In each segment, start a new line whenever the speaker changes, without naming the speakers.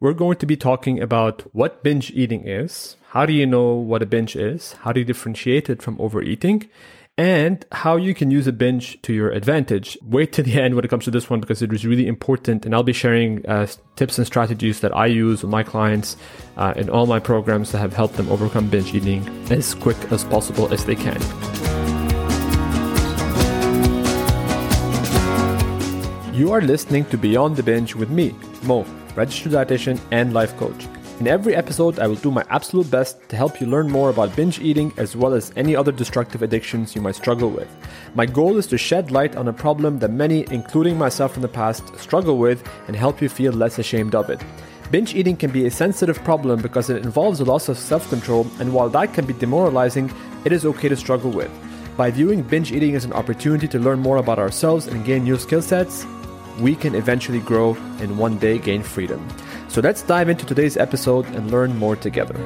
we're going to be talking about what binge eating is, how do you know what a binge is, how do you differentiate it from overeating, and how you can use a binge to your advantage. Wait to the end when it comes to this one because it is really important, and I'll be sharing uh, tips and strategies that I use with my clients uh, in all my programs that have helped them overcome binge eating as quick as possible as they can. You are listening to Beyond the Binge with me, Mo, registered dietitian and life coach. In every episode, I will do my absolute best to help you learn more about binge eating as well as any other destructive addictions you might struggle with. My goal is to shed light on a problem that many, including myself in the past, struggle with and help you feel less ashamed of it. Binge eating can be a sensitive problem because it involves a loss of self control, and while that can be demoralizing, it is okay to struggle with. By viewing binge eating as an opportunity to learn more about ourselves and gain new skill sets, we can eventually grow and one day gain freedom. So let's dive into today's episode and learn more together.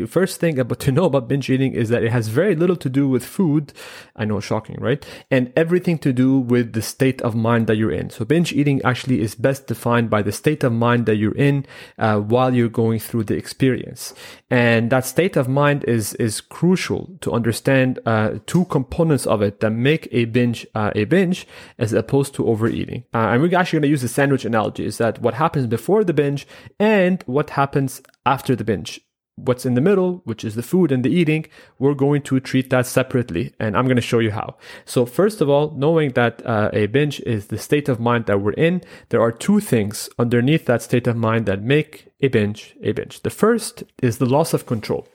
The first thing about to know about binge eating is that it has very little to do with food. I know, shocking, right? And everything to do with the state of mind that you're in. So binge eating actually is best defined by the state of mind that you're in uh, while you're going through the experience. And that state of mind is is crucial to understand uh, two components of it that make a binge uh, a binge as opposed to overeating. Uh, and we're actually going to use the sandwich analogy: is that what happens before the binge and what happens after the binge what's in the middle, which is the food and the eating, we're going to treat that separately. And I'm going to show you how. So first of all, knowing that uh, a binge is the state of mind that we're in, there are two things underneath that state of mind that make a binge a binge. The first is the loss of control.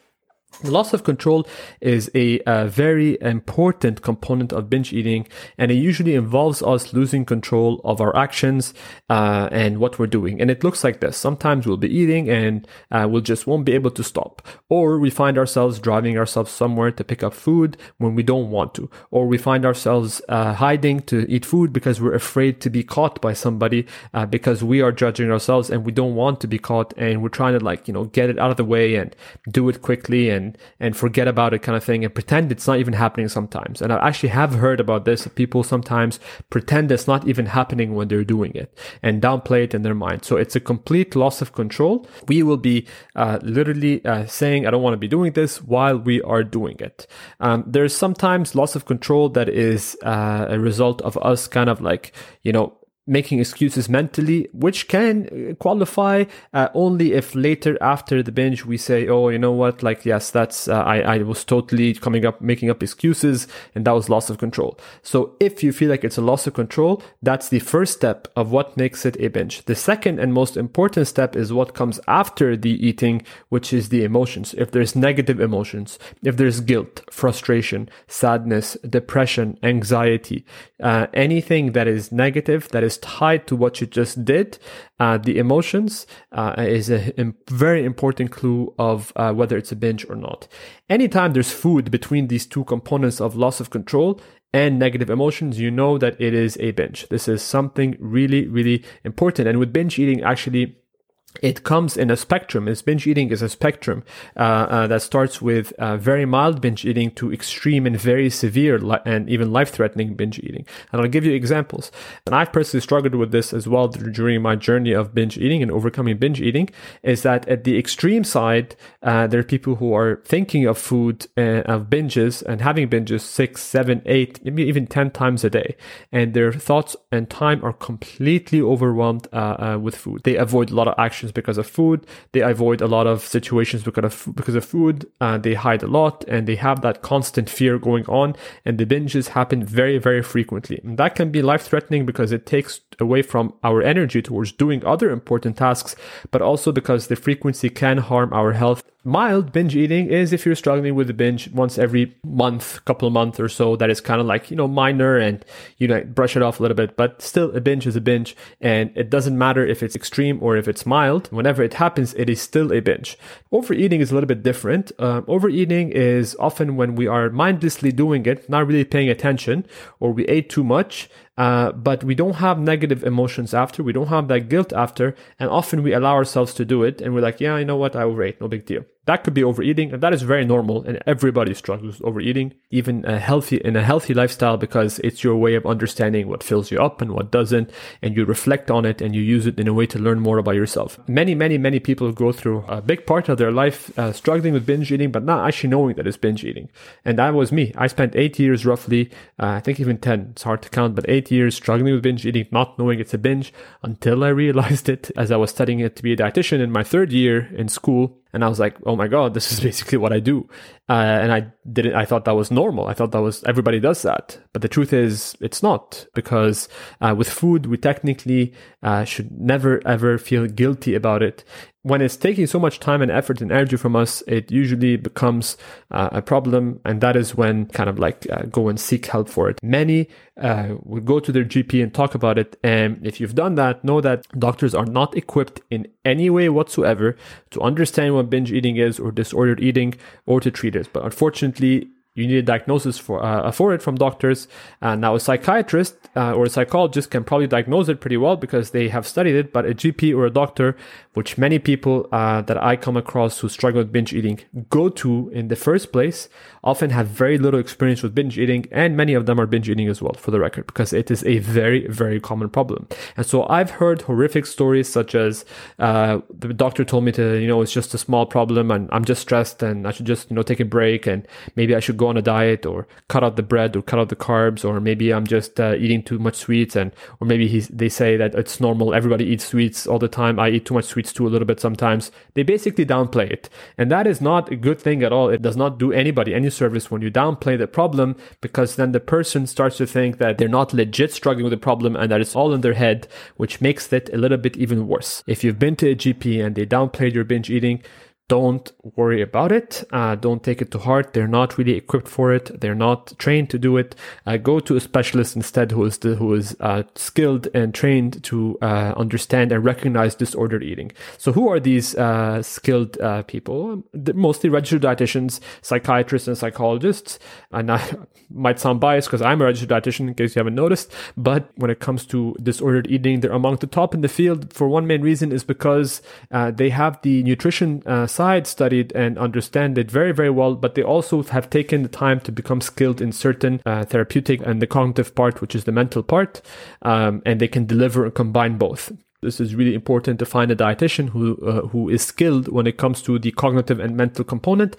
Loss of control is a, a, very important component of binge eating, and it usually involves us losing control of our actions uh, and what we're doing. And it looks like this: sometimes we'll be eating and uh, we'll just won't be able to stop, or we find ourselves driving ourselves somewhere to pick up food when we don't want to, or we find ourselves uh, hiding to eat food because we're afraid to be caught by somebody uh, because we are judging ourselves and we don't want to be caught, and we're trying to like you know get it out of the way and do it quickly and and and forget about it kind of thing and pretend it's not even happening sometimes. And I actually have heard about this. People sometimes pretend it's not even happening when they're doing it and downplay it in their mind. So it's a complete loss of control. We will be uh, literally uh, saying, I don't want to be doing this while we are doing it. Um, there's sometimes loss of control that is uh, a result of us kind of like, you know, making excuses mentally, which can qualify uh, only if later after the binge we say, oh, you know what, like, yes, that's, uh, I, I was totally coming up, making up excuses, and that was loss of control. So if you feel like it's a loss of control, that's the first step of what makes it a binge. The second and most important step is what comes after the eating, which is the emotions. If there's negative emotions, if there's guilt, frustration, sadness, depression, anxiety, uh, anything that is negative, that is is tied to what you just did, uh, the emotions uh, is a very important clue of uh, whether it's a binge or not. Anytime there's food between these two components of loss of control and negative emotions, you know that it is a binge. This is something really, really important. And with binge eating, actually, it comes in a spectrum. As binge eating is a spectrum uh, uh, that starts with uh, very mild binge eating to extreme and very severe li- and even life-threatening binge eating. And I'll give you examples. And I've personally struggled with this as well during my journey of binge eating and overcoming binge eating. Is that at the extreme side, uh, there are people who are thinking of food uh, of binges and having binges six, seven, eight, maybe even ten times a day, and their thoughts and time are completely overwhelmed uh, with food. They avoid a lot of action because of food. They avoid a lot of situations because of because of food. Uh, they hide a lot, and they have that constant fear going on. And the binges happen very very frequently. And that can be life threatening because it takes away from our energy towards doing other important tasks, but also because the frequency can harm our health Mild binge eating is if you're struggling with a binge once every month, couple of months or so, that is kind of like, you know, minor and you know, brush it off a little bit, but still a binge is a binge. And it doesn't matter if it's extreme or if it's mild. Whenever it happens, it is still a binge. Overeating is a little bit different. Um, overeating is often when we are mindlessly doing it, not really paying attention, or we ate too much uh, but we don't have negative emotions after. We don't have that guilt after. And often we allow ourselves to do it and we're like, yeah, you know what? I overate. No big deal. That could be overeating, and that is very normal. And everybody struggles with overeating, even a healthy in a healthy lifestyle, because it's your way of understanding what fills you up and what doesn't, and you reflect on it and you use it in a way to learn more about yourself. Many, many, many people go through a big part of their life uh, struggling with binge eating, but not actually knowing that it's binge eating. And that was me. I spent eight years roughly, uh, I think even ten. It's hard to count, but eight years struggling with binge eating, not knowing it's a binge, until I realized it as I was studying it to be a dietitian in my third year in school and I was like, oh my God, this is basically what I do. Uh, and I didn't, I thought that was normal. I thought that was, everybody does that. But the truth is, it's not because uh, with food, we technically uh, should never ever feel guilty about it when it's taking so much time and effort and energy from us, it usually becomes uh, a problem. And that is when kind of like uh, go and seek help for it. Many uh, will go to their GP and talk about it. And if you've done that, know that doctors are not equipped in any way whatsoever to understand what binge eating is or disordered eating or to treat it. But unfortunately, you need a diagnosis for uh, for it from doctors. Uh, now, a psychiatrist uh, or a psychologist can probably diagnose it pretty well because they have studied it. But a GP or a doctor, which many people uh, that I come across who struggle with binge eating go to in the first place, often have very little experience with binge eating, and many of them are binge eating as well, for the record, because it is a very very common problem. And so I've heard horrific stories such as uh, the doctor told me to, you know, it's just a small problem, and I'm just stressed, and I should just you know take a break, and maybe I should go on a diet or cut out the bread or cut out the carbs or maybe I'm just uh, eating too much sweets and or maybe they say that it's normal everybody eats sweets all the time I eat too much sweets too a little bit sometimes. They basically downplay it. And that is not a good thing at all. It does not do anybody any service when you downplay the problem because then the person starts to think that they're not legit struggling with the problem and that it's all in their head which makes it a little bit even worse. If you've been to a GP and they downplayed your binge eating don't worry about it. Uh, don't take it to heart. They're not really equipped for it. They're not trained to do it. Uh, go to a specialist instead who is the, who is uh, skilled and trained to uh, understand and recognize disordered eating. So, who are these uh, skilled uh, people? Mostly registered dietitians, psychiatrists, and psychologists. And I might sound biased because I'm a registered dietitian, in case you haven't noticed. But when it comes to disordered eating, they're among the top in the field. For one main reason is because they have the nutrition side studied and understand it very, very well, but they also have taken the time to become skilled in certain uh, therapeutic and the cognitive part, which is the mental part, um, and they can deliver and combine both. This is really important to find a dietitian who uh, who is skilled when it comes to the cognitive and mental component,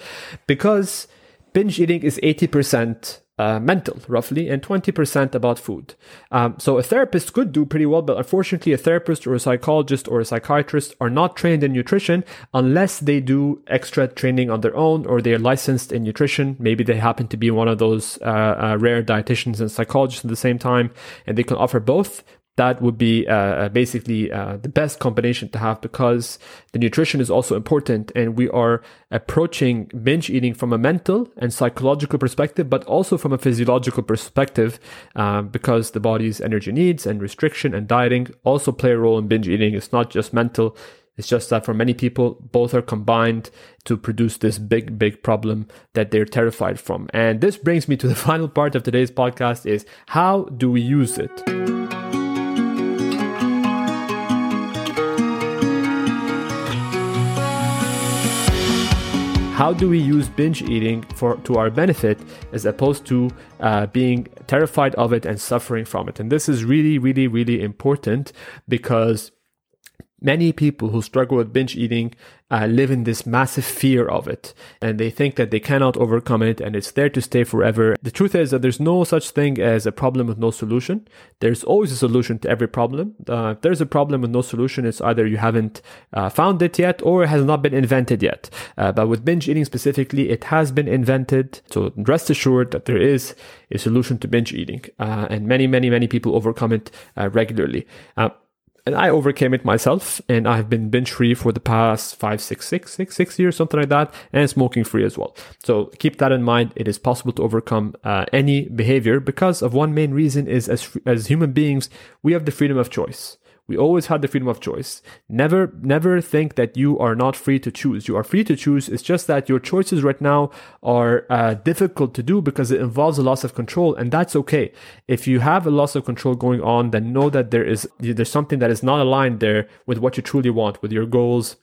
because binge eating is eighty percent uh, mental, roughly, and 20% about food. Um, so a therapist could do pretty well, but unfortunately, a therapist or a psychologist or a psychiatrist are not trained in nutrition unless they do extra training on their own or they're licensed in nutrition. Maybe they happen to be one of those uh, uh, rare dietitians and psychologists at the same time, and they can offer both that would be uh, uh, basically uh, the best combination to have because the nutrition is also important and we are approaching binge eating from a mental and psychological perspective but also from a physiological perspective uh, because the body's energy needs and restriction and dieting also play a role in binge eating it's not just mental it's just that for many people, both are combined to produce this big, big problem that they're terrified from. And this brings me to the final part of today's podcast is how do we use it? How do we use binge eating for to our benefit as opposed to uh, being terrified of it and suffering from it? And this is really really really important because many people who struggle with binge eating uh, live in this massive fear of it and they think that they cannot overcome it and it's there to stay forever. The truth is that there's no such thing as a problem with no solution. There's always a solution to every problem. Uh, if there's a problem with no solution, it's either you haven't uh, found it yet or it has not been invented yet. Uh, but with binge eating specifically, it has been invented. So rest assured that there is a solution to binge eating uh, and many, many, many people overcome it uh, regularly and I overcame it myself, and I've been binge free for the past five, six, six, six, six years, something like that, and smoking free as well. So keep that in mind. It is possible to overcome uh, any behavior because of one main reason is as as human beings we have the freedom of choice. We always had the freedom of choice. Never, never think that you are not free to choose. You are free to choose. It's just that your choices right now are uh, difficult to do because it involves a loss of control, and that's okay. If you have a loss of control going on, then know that there is there's something that is not aligned there with what you truly want, with your goals,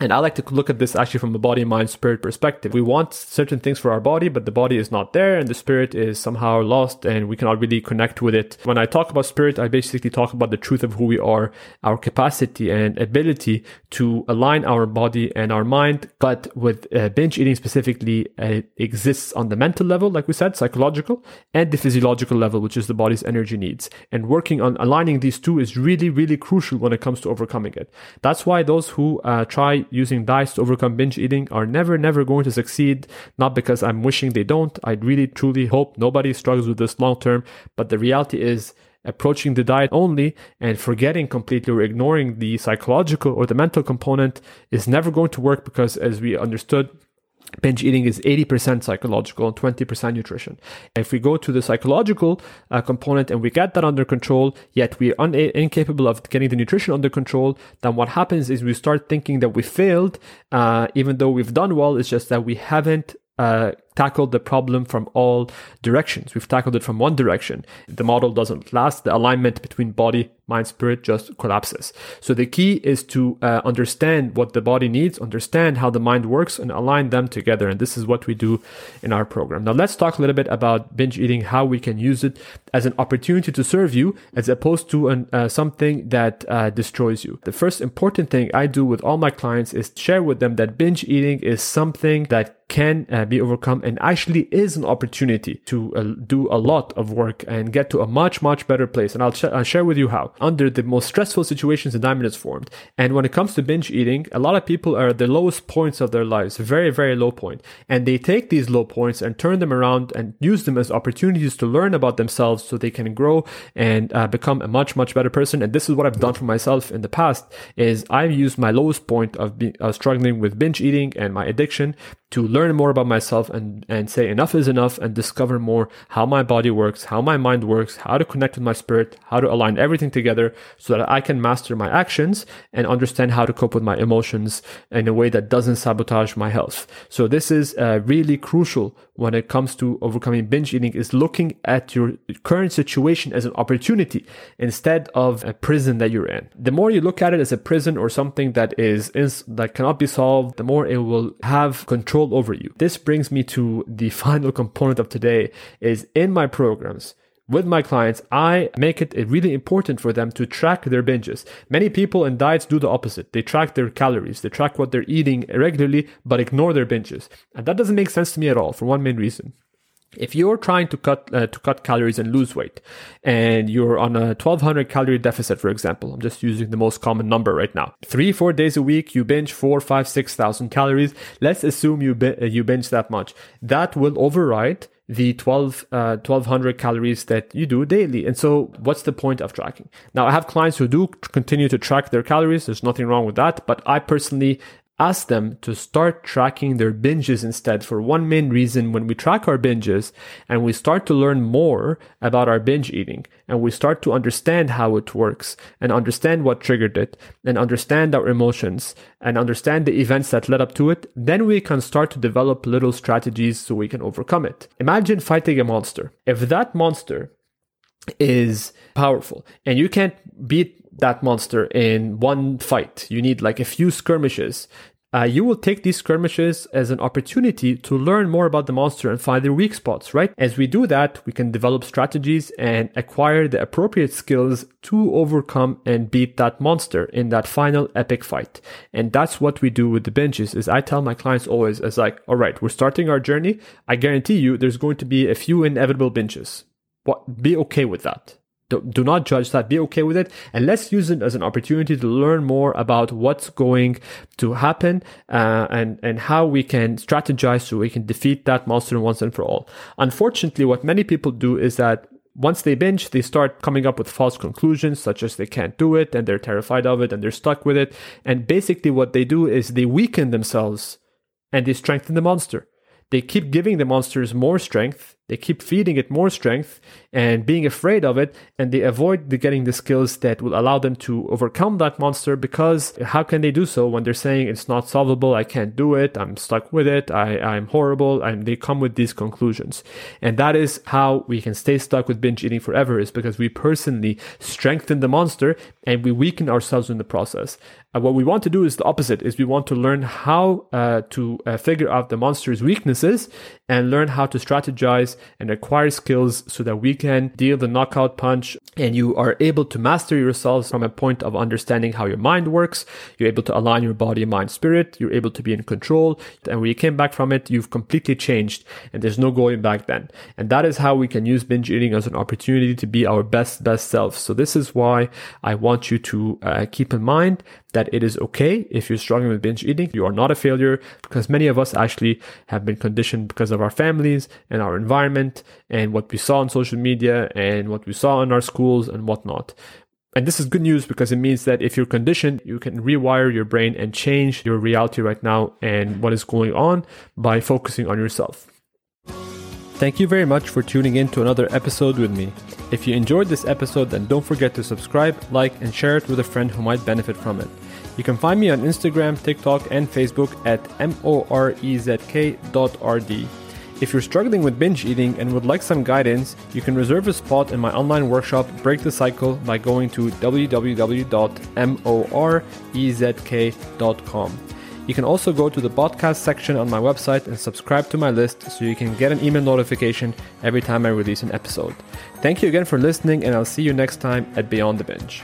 and I like to look at this actually from a body, mind, spirit perspective. We want certain things for our body, but the body is not there and the spirit is somehow lost and we cannot really connect with it. When I talk about spirit, I basically talk about the truth of who we are, our capacity and ability to align our body and our mind. But with uh, binge eating specifically, uh, it exists on the mental level, like we said, psychological, and the physiological level, which is the body's energy needs. And working on aligning these two is really, really crucial when it comes to overcoming it. That's why those who uh, try using diets to overcome binge eating are never, never going to succeed. Not because I'm wishing they don't. I really, truly hope nobody struggles with this long term. But the reality is, approaching the diet only and forgetting completely or ignoring the psychological or the mental component is never going to work because, as we understood, binge eating is 80% psychological and 20% nutrition. If we go to the psychological uh, component and we get that under control, yet we're un- incapable of getting the nutrition under control, then what happens is we start thinking that we failed, uh, even though we've done well. It's just that we haven't uh, tackled the problem from all directions. We've tackled it from one direction. The model doesn't last. The alignment between body, mind, spirit just collapses. So the key is to uh, understand what the body needs, understand how the mind works, and align them together. And this is what we do in our program. Now let's talk a little bit about binge eating, how we can use it as an opportunity to serve you, as opposed to an, uh, something that uh, destroys you. The first important thing I do with all my clients is share with them that binge eating is something that can uh, be overcome and actually is an opportunity to uh, do a lot of work and get to a much, much better place. And I'll, sh- I'll share with you how. Under the most stressful situations, the diamond is formed. And when it comes to binge eating, a lot of people are at the lowest points of their lives, very, very low point. And they take these low points and turn them around and use them as opportunities to learn about themselves so they can grow and uh, become a much, much better person. And this is what I've done for myself in the past is I've used my lowest point of be- uh, struggling with binge eating and my addiction to learn more about myself and, and say enough is enough and discover more how my body works, how my mind works, how to connect with my spirit, how to align everything together so that I can master my actions and understand how to cope with my emotions in a way that doesn't sabotage my health. So this is uh, really crucial when it comes to overcoming binge eating is looking at your current situation as an opportunity instead of a prison that you're in. The more you look at it as a prison or something that is, is that cannot be solved, the more it will have control over you. This brings me to the final component of today is in my programs with my clients, I make it really important for them to track their binges. Many people in diets do the opposite. They track their calories, they track what they're eating regularly, but ignore their binges. And that doesn't make sense to me at all for one main reason. If you're trying to cut uh, to cut calories and lose weight, and you're on a 1200 calorie deficit, for example, I'm just using the most common number right now. Three, four days a week, you binge four, five, six thousand calories. Let's assume you bi- you binge that much. That will override the 12 uh, 1200 calories that you do daily and so what's the point of tracking now i have clients who do continue to track their calories there's nothing wrong with that but i personally ask them to start tracking their binges instead for one main reason when we track our binges and we start to learn more about our binge eating and we start to understand how it works and understand what triggered it and understand our emotions and understand the events that led up to it then we can start to develop little strategies so we can overcome it imagine fighting a monster if that monster is powerful and you can't beat that monster in one fight. You need like a few skirmishes uh, you will take these skirmishes as an opportunity to learn more about the monster and find their weak spots, right? As we do that, we can develop strategies and acquire the appropriate skills to overcome and beat that monster in that final epic fight. And that's what we do with the binges is I tell my clients always as like, all right, we're starting our journey. I guarantee you there's going to be a few inevitable binges. What, be okay with that do not judge that. Be okay with it. And let's use it as an opportunity to learn more about what's going to happen uh, and, and how we can strategize so we can defeat that monster once and for all. Unfortunately, what many people do is that once they binge, they start coming up with false conclusions, such as they can't do it and they're terrified of it and they're stuck with it. And basically, what they do is they weaken themselves and they strengthen the monster. They keep giving the monsters more strength they keep feeding it more strength and being afraid of it, and they avoid the getting the skills that will allow them to overcome that monster because how can they do so when they're saying it's not solvable, I can't do it, I'm stuck with it, I, I'm horrible, and they come with these conclusions. And that is how we can stay stuck with binge eating forever, is because we personally strengthen the monster and we weaken ourselves in the process. Uh, what we want to do is the opposite is we want to learn how uh, to uh, figure out the monster's weaknesses and learn how to strategize and acquire skills so that we can deal the knockout punch and you are able to master yourselves from a point of understanding how your mind works. You're able to align your body, mind, spirit. You're able to be in control. And when you came back from it, you've completely changed and there's no going back then. And that is how we can use binge eating as an opportunity to be our best, best selves. So this is why I want you to uh, keep in mind that it is okay if you're struggling with binge eating. You are not a failure because many of us actually have been conditioned because of our families and our environment and what we saw on social media and what we saw in our schools and whatnot. And this is good news because it means that if you're conditioned, you can rewire your brain and change your reality right now and what is going on by focusing on yourself. Thank you very much for tuning in to another episode with me. If you enjoyed this episode, then don't forget to subscribe, like, and share it with a friend who might benefit from it. You can find me on Instagram, TikTok, and Facebook at morezk.rd. If you're struggling with binge eating and would like some guidance, you can reserve a spot in my online workshop Break the Cycle by going to www.morezk.com. You can also go to the podcast section on my website and subscribe to my list so you can get an email notification every time I release an episode. Thank you again for listening, and I'll see you next time at Beyond the Binge.